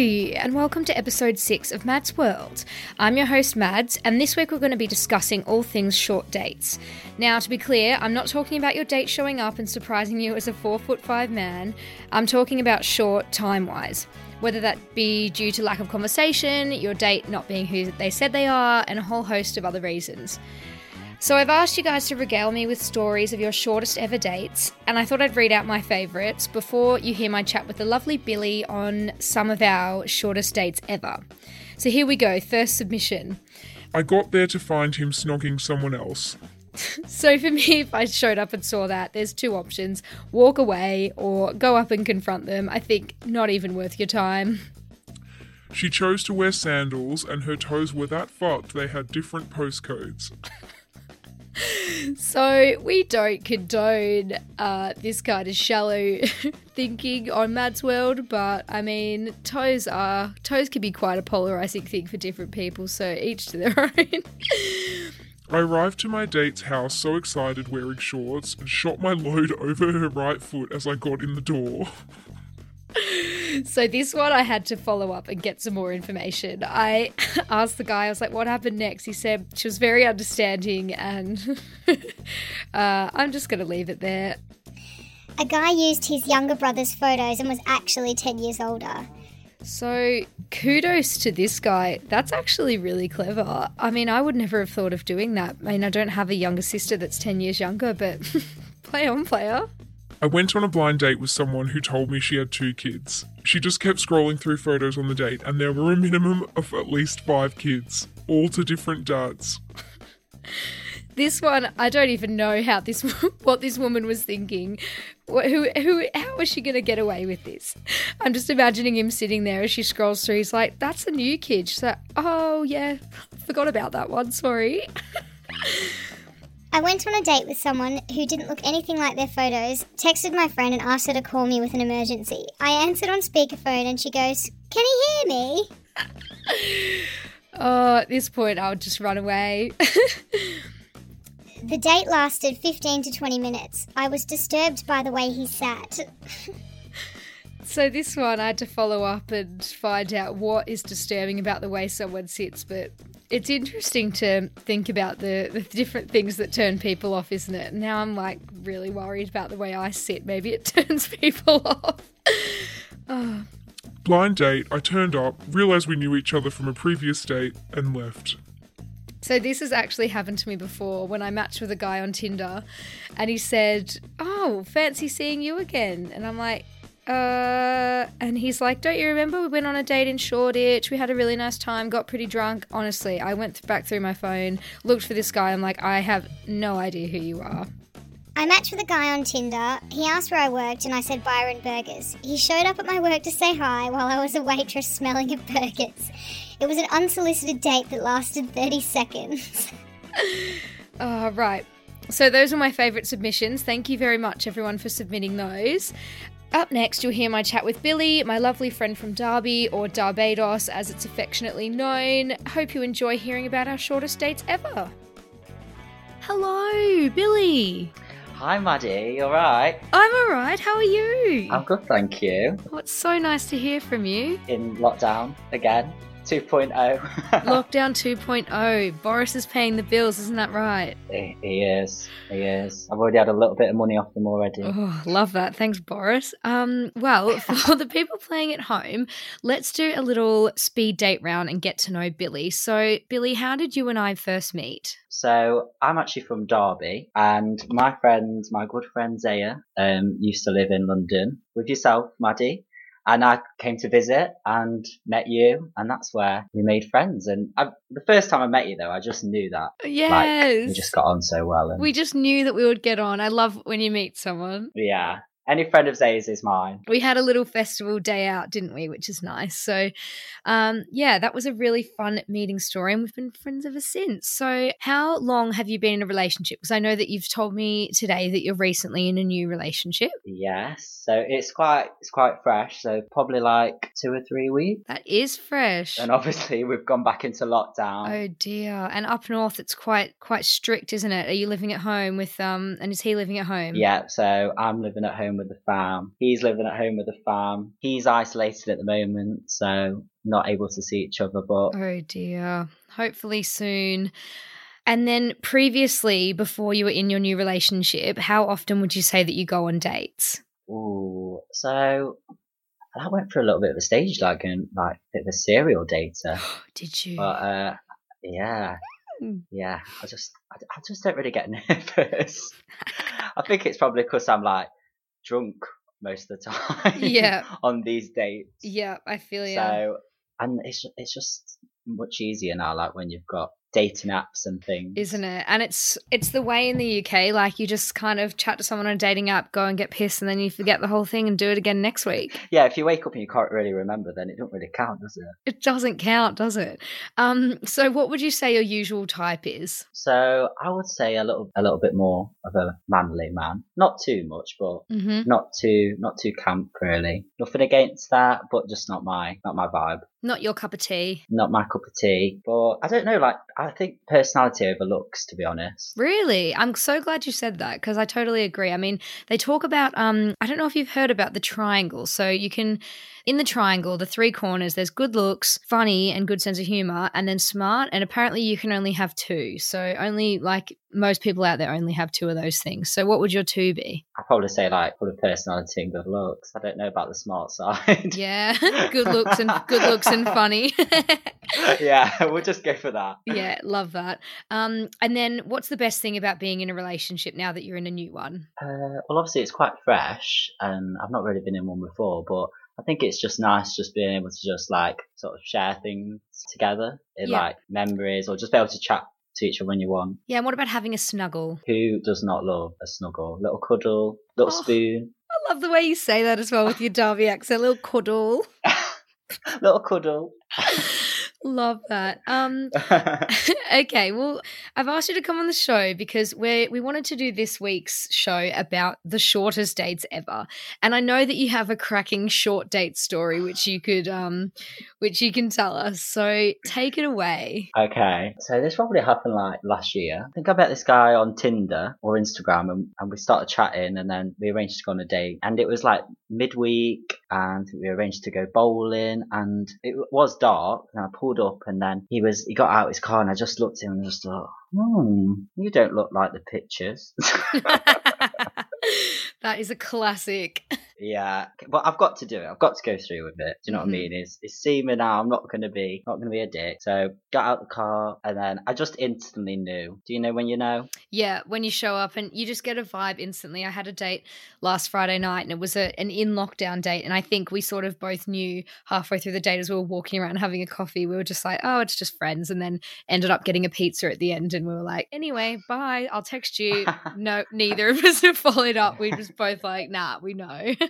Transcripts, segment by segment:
and welcome to episode 6 of Mads World. I'm your host, Mads, and this week we're going to be discussing all things short dates. Now, to be clear, I'm not talking about your date showing up and surprising you as a 4 foot 5 man. I'm talking about short time wise. Whether that be due to lack of conversation, your date not being who they said they are, and a whole host of other reasons. So I've asked you guys to regale me with stories of your shortest ever dates, and I thought I'd read out my favourites before you hear my chat with the lovely Billy on some of our shortest dates ever. So here we go, first submission. I got there to find him snogging someone else. So for me, if I showed up and saw that, there's two options walk away or go up and confront them. I think not even worth your time. She chose to wear sandals, and her toes were that fucked they had different postcodes. So we don't condone uh, this kind of shallow thinking on Mads World, but I mean, toes are toes can be quite a polarizing thing for different people. So each to their own. I arrived to my date's house so excited wearing shorts and shot my load over her right foot as I got in the door. so this one I had to follow up and get some more information. I asked the guy, I was like, "What happened next?" He said she was very understanding, and uh, I'm just gonna leave it there. A guy used his younger brother's photos and was actually 10 years older. So kudos to this guy. That's actually really clever. I mean, I would never have thought of doing that. I mean, I don't have a younger sister that's 10 years younger, but play on, player. I went on a blind date with someone who told me she had two kids. She just kept scrolling through photos on the date, and there were a minimum of at least five kids, all to different dads. This one, I don't even know how this what this woman was thinking. Wh- Who who how was she going to get away with this? I'm just imagining him sitting there as she scrolls through. He's like, "That's a new kid." She's like, "Oh yeah, forgot about that one. Sorry." I went on a date with someone who didn't look anything like their photos, texted my friend and asked her to call me with an emergency. I answered on speakerphone and she goes, Can he hear me? Oh, at this point, I would just run away. The date lasted 15 to 20 minutes. I was disturbed by the way he sat. So this one I had to follow up and find out what is disturbing about the way someone sits, but it's interesting to think about the, the different things that turn people off, isn't it? Now I'm like really worried about the way I sit. Maybe it turns people off. Ah. Blind date, I turned up, realised we knew each other from a previous date, and left. So this has actually happened to me before when I matched with a guy on Tinder and he said, "Oh, fancy seeing you again." And I'm like, uh, and he's like, "Don't you remember we went on a date in Shoreditch? We had a really nice time, got pretty drunk." Honestly, I went th- back through my phone, looked for this guy. I'm like, "I have no idea who you are." I matched with a guy on Tinder. He asked where I worked and I said Byron Burgers. He showed up at my work to say hi while I was a waitress smelling of burgers. It was an unsolicited date that lasted 30 seconds. Oh, right. So those were my favourite submissions. Thank you very much, everyone, for submitting those. Up next, you'll hear my chat with Billy, my lovely friend from Derby, or Barbados as it's affectionately known. Hope you enjoy hearing about our shortest dates ever. Hello, Billy. Hi, Maddie. You alright? I'm alright. How are you? I'm good, thank you. Oh, it's so nice to hear from you. In lockdown again. 2.0. Lockdown 2.0. Boris is paying the bills, isn't that right? he, he is. He is. I've already had a little bit of money off them already. Oh, love that. Thanks, Boris. Um, well, for the people playing at home, let's do a little speed date round and get to know Billy. So, Billy, how did you and I first meet? So I'm actually from Derby, and my friend, my good friend Zaya, um, used to live in London with yourself, Maddie. And I came to visit and met you, and that's where we made friends. And I, the first time I met you, though, I just knew that like Yes. we just got on so well. And we just knew that we would get on. I love when you meet someone. yeah, any friend of Zay's is mine. We had a little festival day out, didn't we? Which is nice. So, um, yeah, that was a really fun meeting story, and we've been friends ever since. So, how long have you been in a relationship? Because I know that you've told me today that you're recently in a new relationship. Yes, so it's quite it's quite fresh. So probably like two or three weeks. That is fresh. And obviously we've gone back into lockdown. Oh dear. And up north it's quite quite strict, isn't it? Are you living at home with um and is he living at home? Yeah, so I'm living at home with the fam. He's living at home with the fam. He's isolated at the moment, so not able to see each other. But Oh dear. Hopefully soon. And then previously, before you were in your new relationship, how often would you say that you go on dates? ooh, so I went for a little bit of a stage, like and like a bit of a serial dater. Did you? But uh, yeah, Hmm. yeah. I just I, I just don't really get nervous. I think it's probably because I'm like drunk most of the time. Yeah. on these dates. yeah, I feel you. So and it's it's just much easier now, like when you've got dating apps and things. Isn't it? And it's it's the way in the UK, like you just kind of chat to someone on a dating app, go and get pissed, and then you forget the whole thing and do it again next week. Yeah, if you wake up and you can't really remember, then it don't really count, does it? It doesn't count, does it? Um, so what would you say your usual type is? So I would say a little a little bit more of a manly man. Not too much, but Mm-hmm. not too not too camp really. Nothing against that, but just not my not my vibe. Not your cup of tea. Not my cup of tea. But I don't know, like I think personality over looks, to be honest. Really? I'm so glad you said that because I totally agree. I mean, they talk about um I don't know if you've heard about the triangle. So you can in the triangle, the three corners, there's good looks, funny and good sense of humor, and then smart, and apparently you can only have two. So only like most people out there only have two of those things. So what would your two be? I'd probably say like of personality and good looks. I don't know about the smart side. Yeah, good looks and good looks and funny. yeah, we'll just go for that. yeah, love that. Um and then what's the best thing about being in a relationship now that you're in a new one? Uh, well, obviously it's quite fresh, and I've not really been in one before, but I think it's just nice just being able to just like sort of share things together in Yeah. like memories, or just be able to chat to each other when you want. Yeah, and what about having a snuggle? Who does not love a snuggle? Little cuddle, little Oh. spoon, I love the way you say that as well with your Derby accent, little cuddle. little cuddle. Love that. Um okay, well, I've asked you to come on the show because we we wanted to do this week's show about the shortest dates ever. And I know that you have a cracking short date story which you could um which you can tell us. So take it away. Okay, so this probably happened like last year. I think I met this guy on Tinder or Instagram, and, and we started chatting, and then we arranged to go on a date. And it was like midweek, and we arranged to go bowling, and it was dark. And I pulled up, and then he was he got out his car, and I just looked at him and just thought, hmm, you don't look like the pictures. that is a classic. Yeah, but I've got to do it. I've got to go through with it. Do you know Mhm. what I mean? It's it's seeming now. I'm not gonna be not gonna be a dick. So got out the car, and then I just instantly knew. Do you know when you know? Yeah, when you show up and you just get a vibe instantly. I had a date last Friday night and it was a, an in lockdown date. And I think we sort of both knew halfway through the date as we were walking around having a coffee, we were just like, oh, it's just friends. And then ended up getting a pizza at the end. And we were like, anyway, bye. I'll text you. no, neither of us have followed up. We just both like, nah, we know.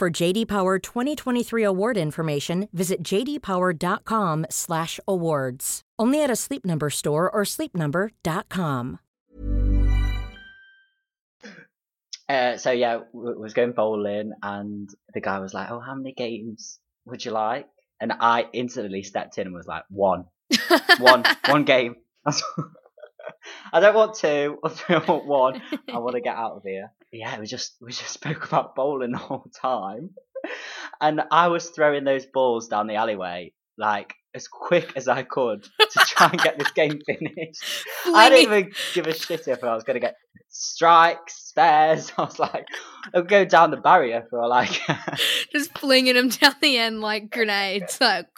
For JD Power 2023 award information, visit jdpower.com/awards. Only at a Sleep Number store or sleepnumber.com. Uh, so yeah, w- was going bowling, and the guy was like, "Oh, how many games would you like?" And I instantly stepped in and was like, "One, one, one game. I don't want two. I want one. I want to get out of here." Yeah, we just we just spoke about bowling the whole time, and I was throwing those balls down the alleyway like as quick as I could to try and get this game finished. I didn't even give a shit if I was going to get strikes, spares. I was like, I'll go down the barrier for like. Just flinging them down the end like grenades. Like,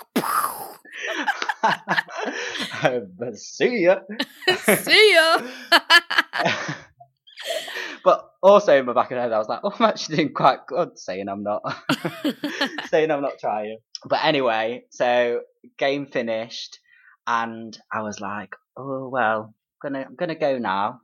but see ya. see ya. Also in my back of the head, I was like, oh, I'm actually doing quite good saying I'm not. saying I'm not trying. But anyway, so game finished, and I was like, oh well, I'm gonna I'm gonna go now.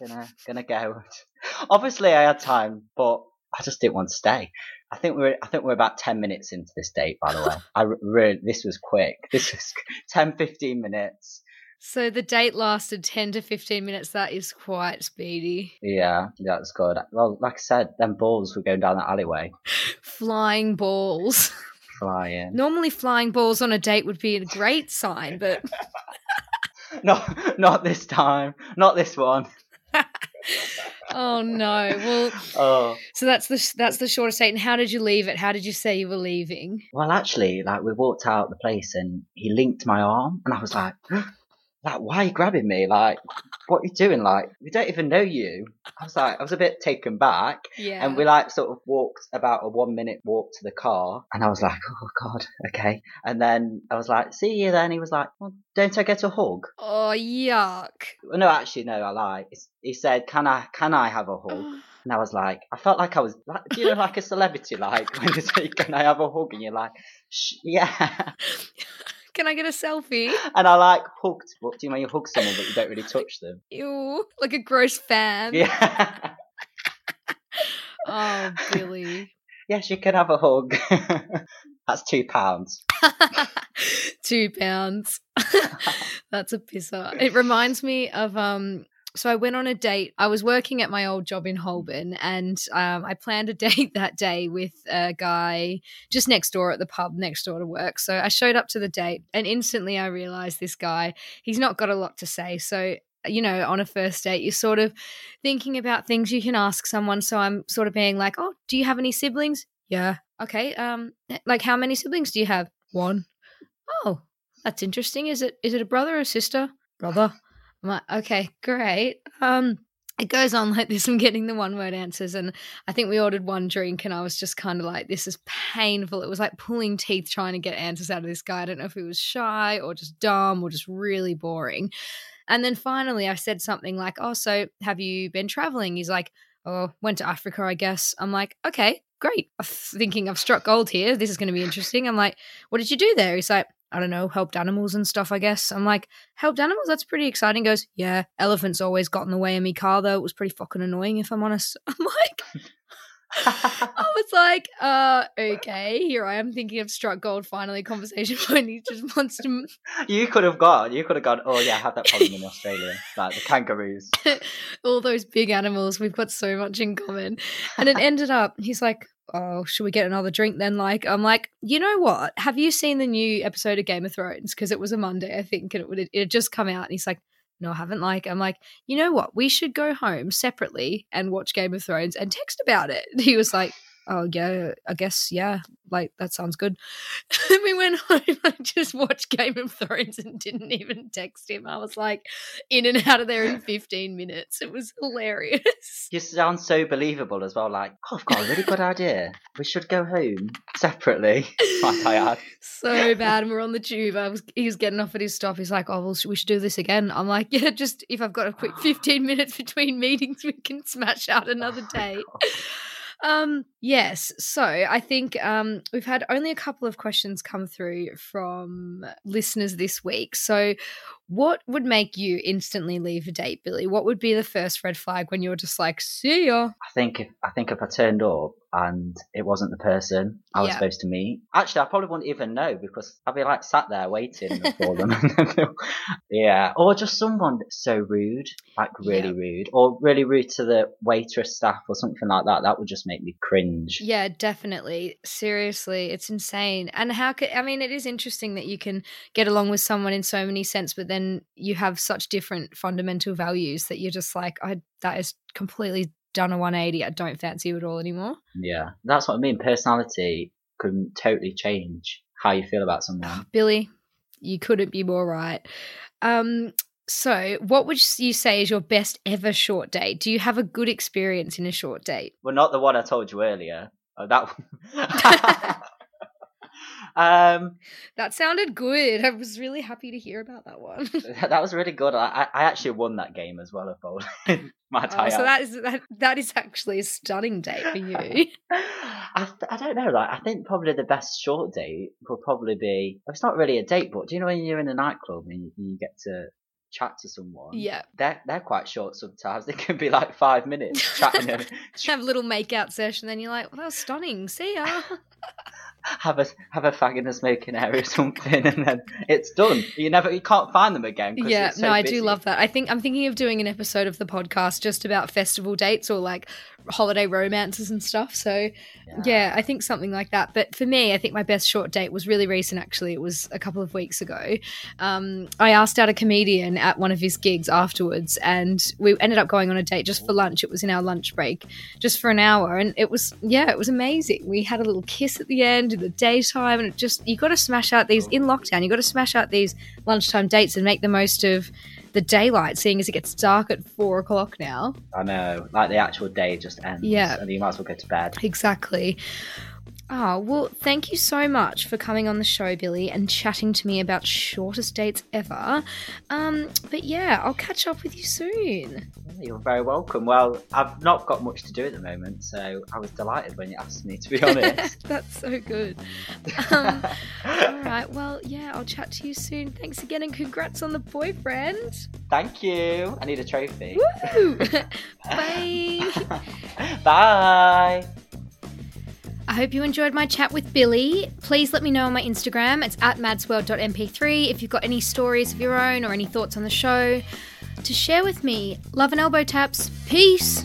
I'm gonna gonna go. Obviously, I had time, but I just didn't want to stay. I think we're I think we're about ten minutes into this date. By the way, I really this was quick. This was 10, 15 minutes. So the date lasted 10 to 15 minutes. That is quite speedy. Yeah, that's good. Well, like I said, them balls were going down that alleyway. Flying balls. Flying. Normally, flying balls on a date would be a great sign, but not not this time. Not this one. oh no. Well, Oh. so that's the that's the shortest date. And how did you leave it? How did you say you were leaving? Well, actually, like we walked out the place and he linked my arm, and I was like, like, why are you grabbing me? Like, what are you doing? Like, we don't even know you. I was like, I was a bit taken back. Yeah. And we like sort of walked about a one minute walk to the car, and I was like, oh god, okay. And then I was like, see you then. He was like, well, don't I get a hug? Oh yuck. Well, no, actually, no, I lied. He said, can I, can I have a hug? And I was like, I felt like I was, like, you know, like a celebrity, like when they say, can I have a hug? And you're like, yeah. Can I get a selfie? And I like hugged. What do you mean you hug someone but you don't really touch them? Ew, like a gross fan. Yeah. Oh, Billy. yes, you can have a hug. That's two pounds. Two pounds. That's a pisser. It reminds me of um. So I went on a date. I was working at my old job in Holborn, and um, I planned a date that day with a guy just next door at the pub next door to work. So I showed up to the date, and instantly I realized this guy. He's not got a lot to say. So you know, on a first date, you're sort of thinking about things you can ask someone. So I'm sort of being like, "Oh, do you have any siblings?" Yeah. Okay. Um, like how many siblings do you have? One. Oh, that's interesting. Is it is it a brother or sister? Brother. I'm like, okay, great. Um, it goes on like this. I'm getting the one word answers, and I think we ordered one drink, and I was just kind of like, this is painful. It was like pulling teeth trying to get answers out of this guy. I don't know if he was shy or just dumb or just really boring. And then finally, I said something like, oh, so have you been traveling? He's like, oh, went to Africa, I guess. I'm like, okay, great. I'm thinking I've struck gold here. This is going to be interesting. I'm like, what did you do there? He's like, I don't know, helped animals and stuff, I guess. I'm like, helped animals? That's pretty exciting. Goes, yeah, elephants always got in the way of me car, though. It was pretty fucking annoying, if I'm honest. I'm like, I was like, uh, okay, here I am thinking of struck gold finally conversation point. He just wants to. You could have gone. You could have gone. Oh yeah, I had that problem in Australia, like the kangaroos. All those big animals, we've got so much in common. And it ended up, he's like, oh, should we get another drink then? Like, I'm like, you know what? Have you seen the new episode of Game of Thrones? Because it was a Monday, I think, and it would it had just come out. And he's like, no, I haven't. Like, I'm like, you know what? We should go home separately and watch Game of Thrones and text about it. He was like, oh yeah, I guess yeah, like that sounds good. we went home and just watched Game of Thrones and didn't even text him. I was like in and out of there in 15 minutes. It was hilarious. You sound so believable as well. Like, oh, I've got a really good idea. We should go home separately. like I had. So bad. And we're on the tube. I was, he was getting off at his stop. He's like, oh, well, we should do this again. I'm like, yeah, just if I've got a quick 15 minutes between meetings, we can smash out another day. Um, yes. So I think um, we've had only a couple of questions come through from listeners this week. So, what would make you instantly leave a date, Billy? What would be the first red flag when you're just like, see ya? I think if I think if I turned up and it wasn't the person I was Yeah. supposed to meet, actually I probably wouldn't even know because I'd be like sat there waiting for them. yeah, or just someone that's so rude, like really Yeah. rude, or really rude to the waitress staff or something like that. That would just make me cringe. Yeah, definitely. Seriously, it's insane. And how could I mean it is interesting that you can get along with someone in so many sense, but then you have such different fundamental values that you're just like, I that is completely done a 180. I don't fancy you at all anymore. Yeah, that's what I mean. Personality can totally change how you feel about someone. Billy, you couldn't be more right. Um, so what would you say is your best ever short date? Do you have a good experience in a short date? Well, not the one I told you earlier. Oh, that one. um, That sounded good. I was really happy to hear about that one. that was really good. I, I actually won that game as well, if I my Oh, so that is that, that is actually a stunning date for you. I, th- I don't know. Like, I think probably the best short date will probably be. It's not really a date, but do you know when you're in a nightclub and you, you get to chat to someone? Yeah. They're they're quite short sometimes. They can be like five minutes chatting and Have a little makeout session, then you're like, well, that was stunning. See ya. Have a have a fag in the smoking area or something, and then it's done. You never you can't find them again. yeah, it's so no, I busy. do love that. I think I'm thinking of doing an episode of the podcast just about festival dates or like holiday romances and stuff. So, yeah. I think something like that. But for me, I think my best short date was really recent. Actually, it was a couple of weeks ago. Um, I asked out a comedian at one of his gigs afterwards, and we ended up going on a date just for lunch. It was in our lunch break, just for an hour, and it was yeah, it was amazing. We had a little kiss at the end in the daytime, and it just you got to smash out these in lockdown. You got to smash out these lunchtime dates and make the most of the daylight, seeing as it gets dark at four o'clock now. I know, like the actual day just ends. Yeah. and you might as well go to bed. Exactly. Oh, well, thank you so much for coming on the show, Billy, and chatting to me about shortest dates ever. Um, but yeah, I'll catch up with you soon. You're very welcome. Well, I've not got much to do at the moment, so I was delighted when you asked me. To be honest. That's so good. Um, all right, well, yeah, I'll chat to you soon. Thanks again, and congrats on the boyfriend. Thank you. I need a trophy. Woo! Bye. Bye. I hope you enjoyed my chat with Billy. Please let me know on my Instagram. It's at madsworld.mp3 if you've got any stories of your own or any thoughts on the show to share with me. Love and elbow taps. Peace.